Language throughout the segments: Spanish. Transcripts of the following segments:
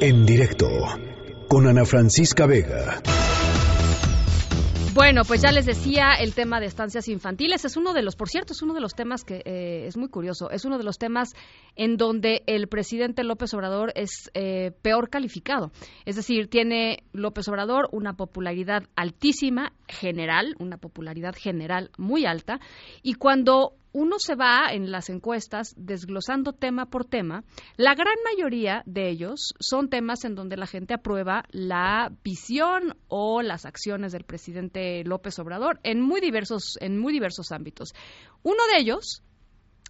En directo con Ana Francisca Vega. Bueno, pues ya les decía el tema de estancias infantiles. Es uno de los, por cierto, es uno de los temas que eh, es muy curioso. Es uno de los temas en donde el presidente López Obrador es eh, peor calificado. Es decir, tiene López Obrador una popularidad altísima, general, una popularidad general muy alta. Y cuando uno se va en las encuestas desglosando tema por tema, la gran mayoría de ellos son temas en donde la gente aprueba la visión o las acciones del presidente López Obrador en muy diversos en muy diversos ámbitos. Uno de ellos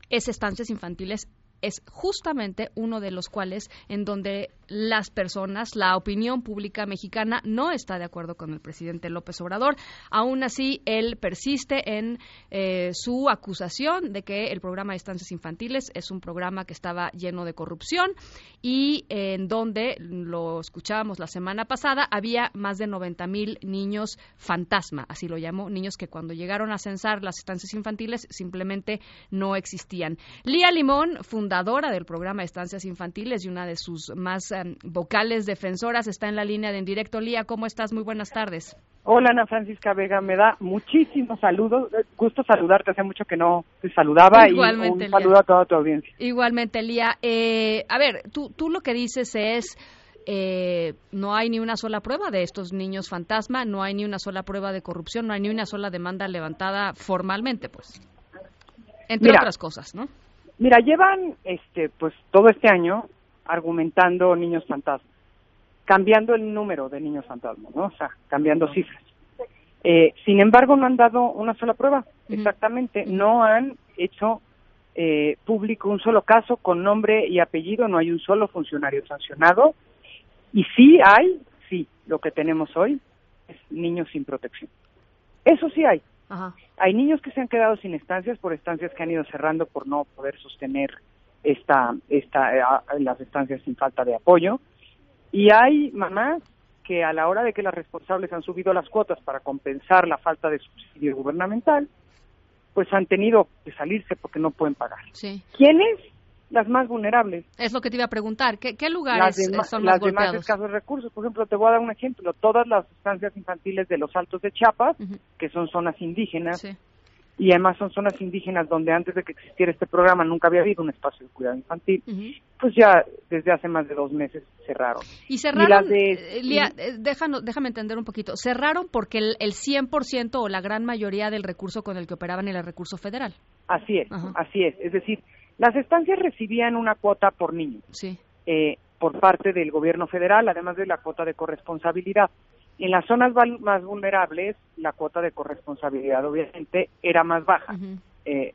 es estancias infantiles es justamente uno de los cuales en donde las personas, la opinión pública mexicana no está de acuerdo con el presidente López Obrador. Aún así, él persiste en eh, su acusación de que el programa de estancias infantiles es un programa que estaba lleno de corrupción y en donde, lo escuchábamos la semana pasada, había más de 90 mil niños fantasma, así lo llamó, niños que cuando llegaron a censar las estancias infantiles simplemente no existían. Lía Limón, fundadora del programa de estancias infantiles y una de sus más um, vocales defensoras, está en la línea de en directo. Lía, ¿cómo estás? Muy buenas tardes. Hola Ana Francisca Vega, me da muchísimos saludos, eh, gusto saludarte, hace mucho que no te saludaba Igualmente, y un saludo a toda tu audiencia. Igualmente, Lía. Eh, a ver, tú, tú lo que dices es, eh, no hay ni una sola prueba de estos niños fantasma, no hay ni una sola prueba de corrupción, no hay ni una sola demanda levantada formalmente, pues. Entre Mira, otras cosas, ¿no? Mira, llevan este pues todo este año argumentando niños fantasmas, cambiando el número de niños fantasmas, ¿no? O sea, cambiando cifras. Eh, sin embargo, no han dado una sola prueba, exactamente, no han hecho eh, público un solo caso con nombre y apellido, no hay un solo funcionario sancionado, y sí hay, sí, lo que tenemos hoy es niños sin protección. Eso sí hay. Ajá. Hay niños que se han quedado sin estancias por estancias que han ido cerrando por no poder sostener esta, esta, eh, las estancias sin falta de apoyo. Y hay mamás que a la hora de que las responsables han subido las cuotas para compensar la falta de subsidio gubernamental, pues han tenido que salirse porque no pueden pagar. Sí. ¿Quiénes? Las más vulnerables. Es lo que te iba a preguntar. ¿Qué, qué Las lugares eh, son más las golpeados? escasos recursos. Por ejemplo, te voy a dar un ejemplo. Todas las estancias infantiles de los Altos de Chiapas, que son zonas indígenas, Sí. y además son zonas indígenas donde antes de que existiera este programa nunca había habido un espacio de cuidado infantil, pues ya desde hace más de dos meses cerraron. Y cerraron, las de- eh, Lía, eh, déjanos- déjame entender un poquito, cerraron porque el, el 100% o la gran mayoría del recurso con el que operaban era el recurso federal. Así es, así es. Es decir, las estancias recibían una cuota por niño Sí. eh, por parte del gobierno federal, además de la cuota de corresponsabilidad. En las zonas más vulnerables, la cuota de corresponsabilidad obviamente era más baja. Eh,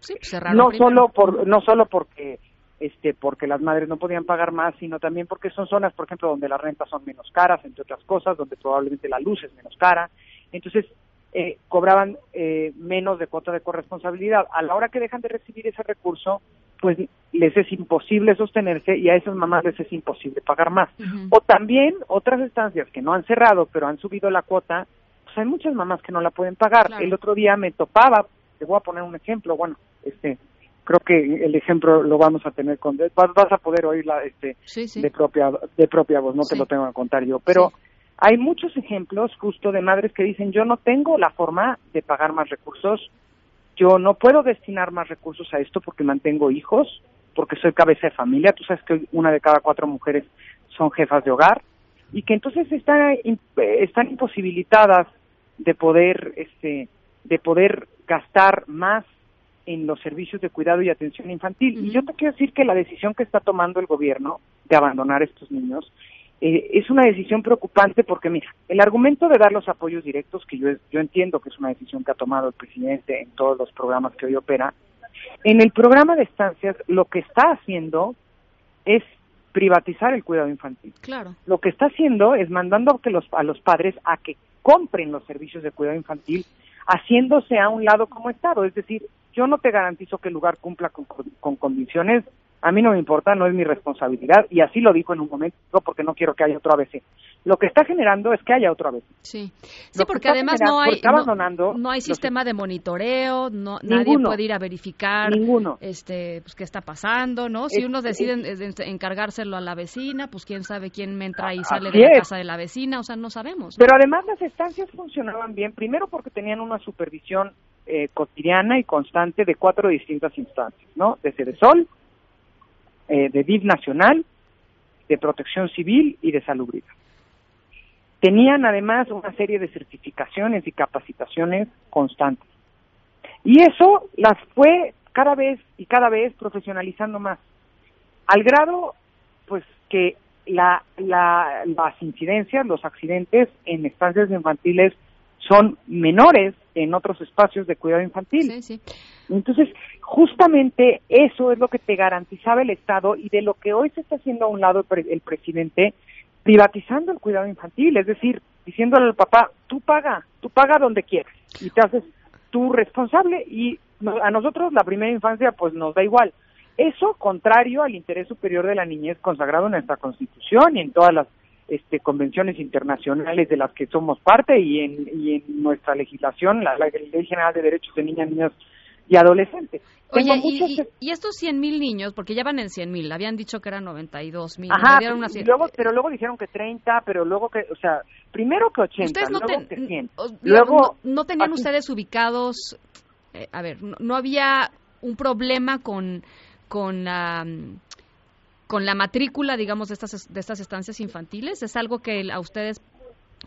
Sí, pues no primero. solo por no solo porque este porque las madres no podían pagar más sino también porque son zonas por ejemplo donde las rentas son menos caras entre otras cosas donde probablemente la luz es menos cara entonces eh, cobraban eh, menos de cuota de corresponsabilidad a la hora que dejan de recibir ese recurso pues les es imposible sostenerse y a esas mamás les es imposible pagar más o también otras estancias que no han cerrado pero han subido la cuota pues hay muchas mamás que no la pueden pagar Claro. el otro día me topaba te voy a poner un ejemplo bueno este creo que el ejemplo lo vamos a tener con vas, vas a poder oírla este Sí, sí. de propia de propia voz no Sí. te lo tengo que contar yo pero. Hay muchos ejemplos justo de madres que dicen yo no tengo la forma de pagar más recursos. Yo no puedo destinar más recursos a esto porque mantengo hijos porque soy cabeza de familia. Tú sabes que una de cada cuatro mujeres son jefas de hogar. Y que entonces están im- están imposibilitadas de poder este de poder gastar más en los servicios de cuidado y atención infantil. Y yo te quiero decir que la decisión que está tomando el gobierno de abandonar estos niños eh, es una decisión preocupante porque, mira, el argumento de dar los apoyos directos, que yo, yo entiendo que es una decisión que ha tomado el presidente en todos los programas que hoy opera, en el programa de estancias lo que está haciendo es privatizar el cuidado infantil Claro. lo que está haciendo es mandando a, que los, a los padres a que compren los servicios de cuidado infantil, haciéndose a un lado como Estado. Es decir, yo no te garantizo que el lugar cumpla con, con condiciones a mí no me importa, no es mi responsabilidad, y así lo dijo en un momento, porque no quiero que haya otro ABC. Lo que está generando es que haya otro ABC. Sí, sí porque además no hay, no, hay sistema de monitoreo, no, nadie puede ir a verificar ninguno. este pues qué está pasando, ¿no? Si uno decide encargárselo a la vecina, pues quién sabe quién entra y sale de la casa de la vecina, o sea, no sabemos. Pero además las estancias funcionaban bien, primero porque tenían una supervisión eh, cotidiana y constante de cuatro distintas instancias, ¿no? De Sol eh, de DIV nacional, de protección civil y de salubridad. Tenían además una serie de certificaciones y capacitaciones constantes. Y eso las fue cada vez y cada vez profesionalizando más, al grado pues que la, la, las incidencias, los accidentes en estancias infantiles son menores en otros espacios de cuidado infantil. Entonces, justamente eso es lo que te garantizaba el Estado y de lo que hoy se está haciendo a un lado el, presidente, privatizando el cuidado infantil, es decir, diciéndole al papá, tú paga, tú paga donde quieras y te haces tú responsable y a nosotros la primera infancia pues nos da igual. Eso contrario al interés superior de la niñez consagrado en nuestra Constitución y en todas las este, convenciones internacionales de las que somos parte y en, y en nuestra legislación, la, Ley General de Derechos de Niñas, Niños y Adolescentes. Oye, y, estos 100 mil niños, porque ya van en 100 mil, habían dicho que eran 92 mil. Ajá, luego, pero luego dijeron que 30, pero luego que, o sea, primero que 80, ustedes no luego que 100. Luego, no, tenían ustedes ubicados, eh, a ver, no, había un problema con, con la con la matrícula, digamos, de estas, de estas estancias infantiles? ¿Es algo que a ustedes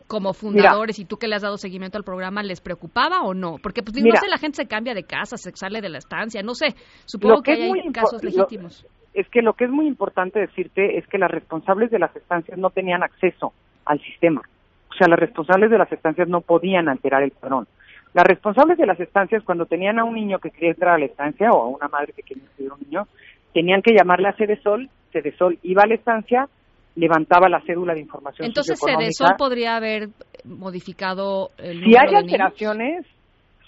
como fundadores y tú que le has dado seguimiento al programa les preocupaba o no? Porque pues no sé, la gente se cambia de casa, se sale de la estancia, no sé, supongo que, hay casos legítimos. es que lo que es muy importante decirte es que las responsables de las estancias no tenían acceso al sistema. O sea, las responsables de las estancias no podían alterar el padrón. Las responsables de las estancias, cuando tenían a un niño que quería entrar a la estancia o a una madre que quería a un niño, tenían que llamarle a Cedesol, Cedesol iba a la estancia, levantaba la cédula de información Entonces Cedesol podría haber modificado el Si hay alteraciones,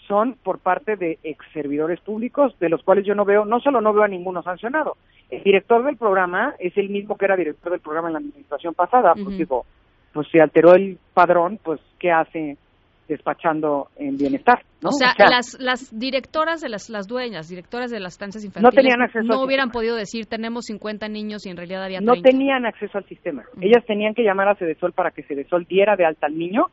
son por parte de ex servidores públicos, de los cuales yo no veo, no solo no veo a ninguno sancionado. El director del programa es el mismo que era director del programa en la administración pasada, pues digo, pues se alteró el padrón, pues ¿qué hace despachando en bienestar. ¿no? O sea, las, las directoras de las, las dueñas, directoras de las estancias infantiles, no, tenían acceso no hubieran podido decir tenemos 50 niños y en realidad había 30. No tenían acceso al sistema. Ellas tenían que llamar a Cedesol para que Cedesol diera de alta al niño,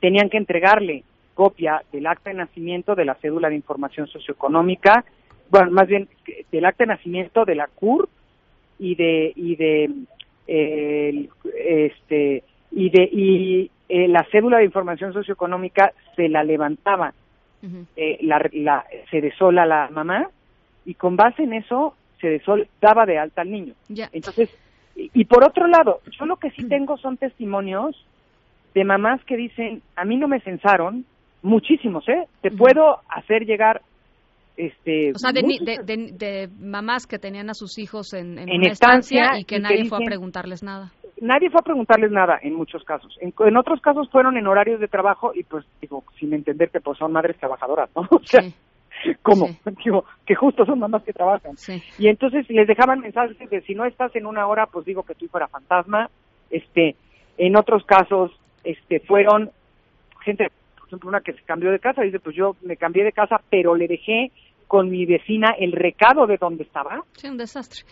tenían que entregarle copia del acta de nacimiento, de la cédula de información socioeconómica, bueno, más bien del acta de nacimiento de la CUR y de y de eh, este y de y eh, la cédula de información socioeconómica se la levantaba eh, la, la Cedesol a la mamá y con base en eso Cedesol daba de alta al niño. Entonces, y, por otro lado, yo lo que sí tengo son testimonios de mamás que dicen, a mí no me censaron, muchísimos, ¿eh? Te puedo hacer llegar este o sea de, de, mamás que tenían a sus hijos en, en, una estancia, y que nadie fue a preguntarles nada nadie fue a preguntarles nada en muchos casos. En, otros casos fueron en horarios de trabajo y pues digo, sin entender que pues son madres trabajadoras, ¿no? O sea, ¿cómo? Digo, que justo son mamás que trabajan. Y entonces les dejaban mensajes de si no estás en una hora, pues digo que tú fuera fantasma. Este, en otros casos, este, fueron gente, por ejemplo, una que se cambió de casa, dice, pues yo me cambié de casa, pero le dejé con mi vecina el recado de dónde estaba. Sí, un desastre.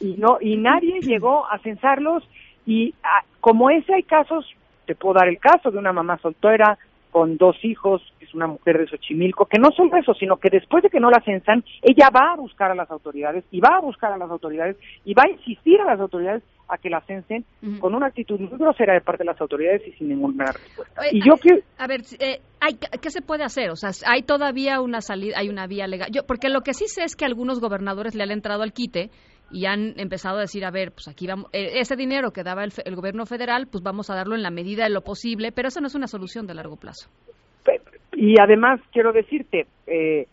Y no, y nadie llegó a censarlos y ah, como ese hay casos, te puedo dar el caso de una mamá soltera con dos hijos, que es una mujer de Xochimilco, que no solo eso, sino que después de que no la censan, ella va a buscar a las autoridades y va a buscar a las autoridades y va a insistir a las autoridades a que la censen con una actitud muy grosera de parte de las autoridades y sin ninguna respuesta. y yo a, ver, eh, hay, ¿qué se puede hacer? O sea, hay todavía una salida, hay una vía legal. Yo, porque lo que sí sé es que algunos gobernadores le han entrado al quite y han empezado a decir, a ver, pues aquí vamos, eh, ese dinero que daba el, gobierno federal, pues vamos a darlo en la medida de lo posible, pero eso no es una solución de largo plazo. Y además, quiero decirte, eh,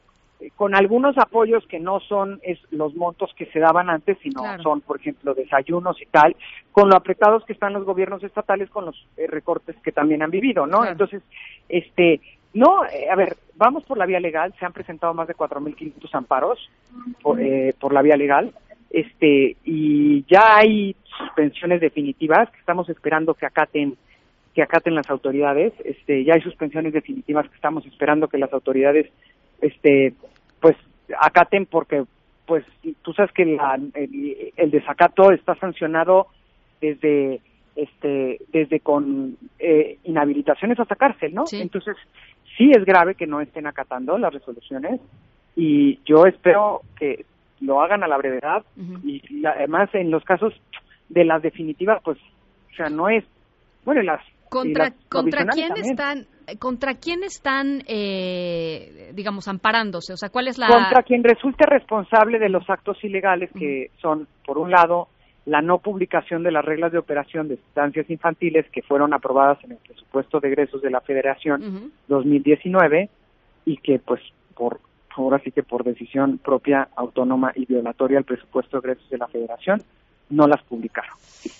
con algunos apoyos que no son es, los montos que se daban antes, sino son, por ejemplo, desayunos y tal, con lo apretados que están los gobiernos estatales con los eh, recortes que también han vivido, ¿no? Entonces, este, no, a ver, vamos por la vía legal, se han presentado más de 4.500 amparos por, por la vía legal, este y ya hay suspensiones definitivas que estamos esperando que acaten que acaten las autoridades este ya hay suspensiones definitivas que estamos esperando que las autoridades este pues acaten porque pues tú sabes que el, desacato está sancionado desde este desde con eh, inhabilitaciones hasta cárcel no entonces sí es grave que no estén acatando las resoluciones y yo espero que lo hagan a la brevedad y, además en los casos de las definitivas pues o sea no es bueno las contra contra quién están contra quién están eh, digamos amparándose o sea cuál es la contra quien resulte responsable de los actos ilegales que son por un lado la no publicación de las reglas de operación de estancias infantiles que fueron aprobadas en el presupuesto de egresos de la Federación 2019 y que pues por ahora sí que por decisión propia, autónoma y violatoria al presupuesto de egresos de la Federación, no las publicaron.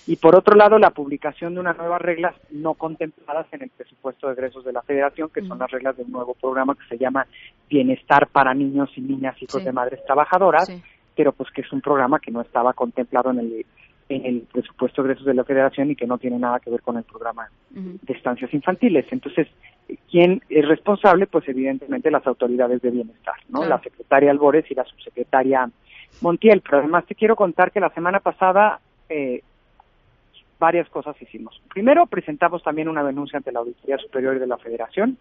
Y por otro lado, la publicación de unas nuevas reglas no contempladas en el presupuesto de egresos de la Federación, que son las reglas del nuevo programa que se llama Bienestar para Niños y Niñas Hijos de Madres Trabajadoras, pero pues que es un programa que no estaba contemplado en el en el presupuesto de egresos de la Federación y que no tiene nada que ver con el programa de estancias infantiles. Entonces, ¿quién es responsable? Pues evidentemente las autoridades de bienestar, ¿no? La secretaria Albores y la subsecretaria Montiel. Pero además te quiero contar que la semana pasada eh, varias cosas hicimos. Primero, presentamos también una denuncia ante la Auditoría Superior de la Federación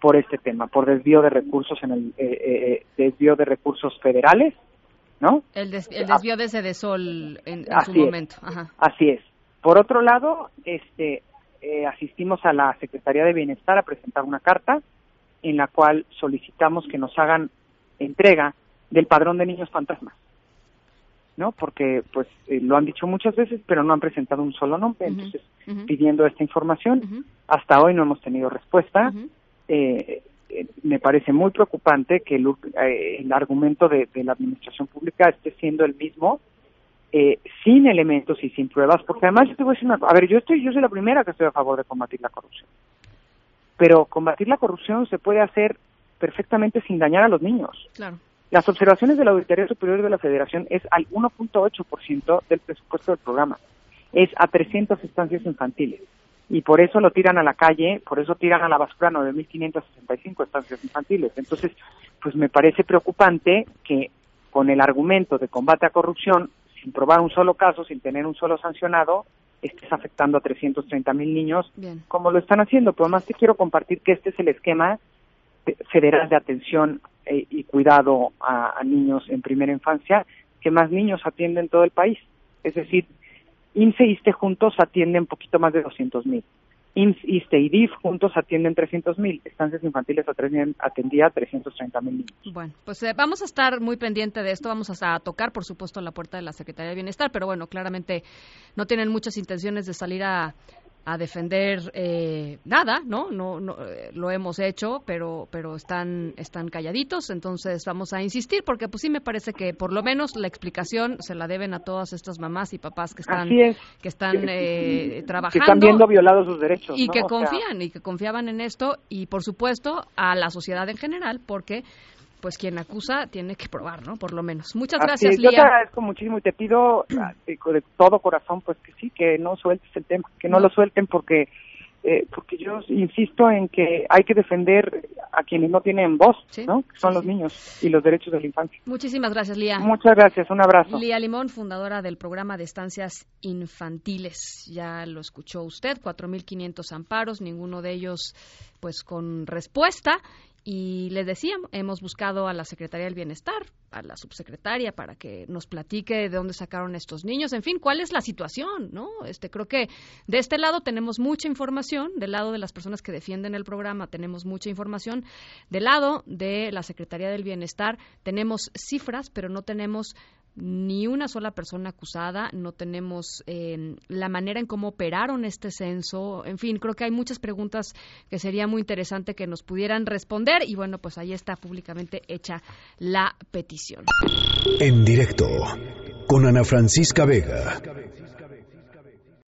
por este tema, por desvío de recursos en el eh, eh, desvío de recursos federales, ¿no? El, desvío de ese de sol en, su momento. Así es. Por otro lado, este asistimos a la Secretaría de Bienestar a presentar una carta en la cual solicitamos que nos hagan entrega del padrón de niños fantasmas. ¿no? Porque pues eh, lo han dicho muchas veces, pero no han presentado un solo nombre, entonces pidiendo esta información, hasta hoy no hemos tenido respuesta. Eh, eh, me parece muy preocupante que el, el argumento de, la administración pública esté siendo el mismo sin elementos y sin pruebas, porque además yo te voy a decir una a ver, yo estoy, yo soy la primera que estoy a favor de combatir la corrupción, pero combatir la corrupción se puede hacer perfectamente sin dañar a los niños. Claro. Las observaciones de la Auditoría Superior de la Federación es al 1.8% del presupuesto del programa. Es a 300 estancias infantiles. Y por eso lo tiran a la calle, por eso tiran a la basura 9.565 estancias infantiles. Entonces, pues me parece preocupante que con el argumento de combate a corrupción, sin probar un solo caso, sin tener un solo sancionado, estés afectando a 330 mil niños, como lo están haciendo. Pero además te quiero compartir que este es el esquema federal de atención eh, y cuidado a, niños en primera infancia que más niños atienden en todo el país. Es decir, INSE y ISTE juntos atienden un poquito más de 200 mil. INSE, ISTE y DIF juntos atienden 300 mil. Estancias infantiles atendía 330 mil niños. Bueno, pues eh, vamos a estar muy pendiente de esto. Vamos a tocar, por supuesto, la puerta de la Secretaría de Bienestar, pero bueno, claramente no tienen muchas intenciones de salir a a defender eh, nada, ¿no? No, no eh, lo hemos hecho, pero pero están están calladitos, entonces vamos a insistir porque pues sí me parece que por lo menos la explicación se la deben a todas estas mamás y papás que están que están eh, trabajando, que están viendo violados sus derechos y que confían y que confiaban en esto y por supuesto a la sociedad en general porque pues quien acusa tiene que probar, ¿no? Por lo menos. Muchas gracias, Lía. Yo te agradezco muchísimo y te pido ah, de, todo corazón, pues que sí, que no sueltes el tema, que no, lo suelten porque eh, porque yo insisto en que hay que defender a quienes no tienen voz, ¿no? Que son los niños y los derechos de la infancia. Muchísimas gracias, Lía. Muchas gracias, un abrazo. Lía Limón, fundadora del programa de estancias infantiles. Ya lo escuchó usted, 4.500 amparos, ninguno de ellos pues con respuesta y les decía, hemos buscado a la Secretaría del Bienestar, a la subsecretaria, para que nos platique de dónde sacaron estos niños, en fin, cuál es la situación, ¿no? Este, creo que de este lado tenemos mucha información, del lado de las personas que defienden el programa tenemos mucha información, del lado de la Secretaría del Bienestar tenemos cifras, pero no tenemos ni una sola persona acusada, no tenemos eh, la manera en cómo operaron este censo, en fin, creo que hay muchas preguntas que sería muy interesante que nos pudieran responder y bueno, pues ahí está públicamente hecha la petición. En directo con Ana Francisca Vega.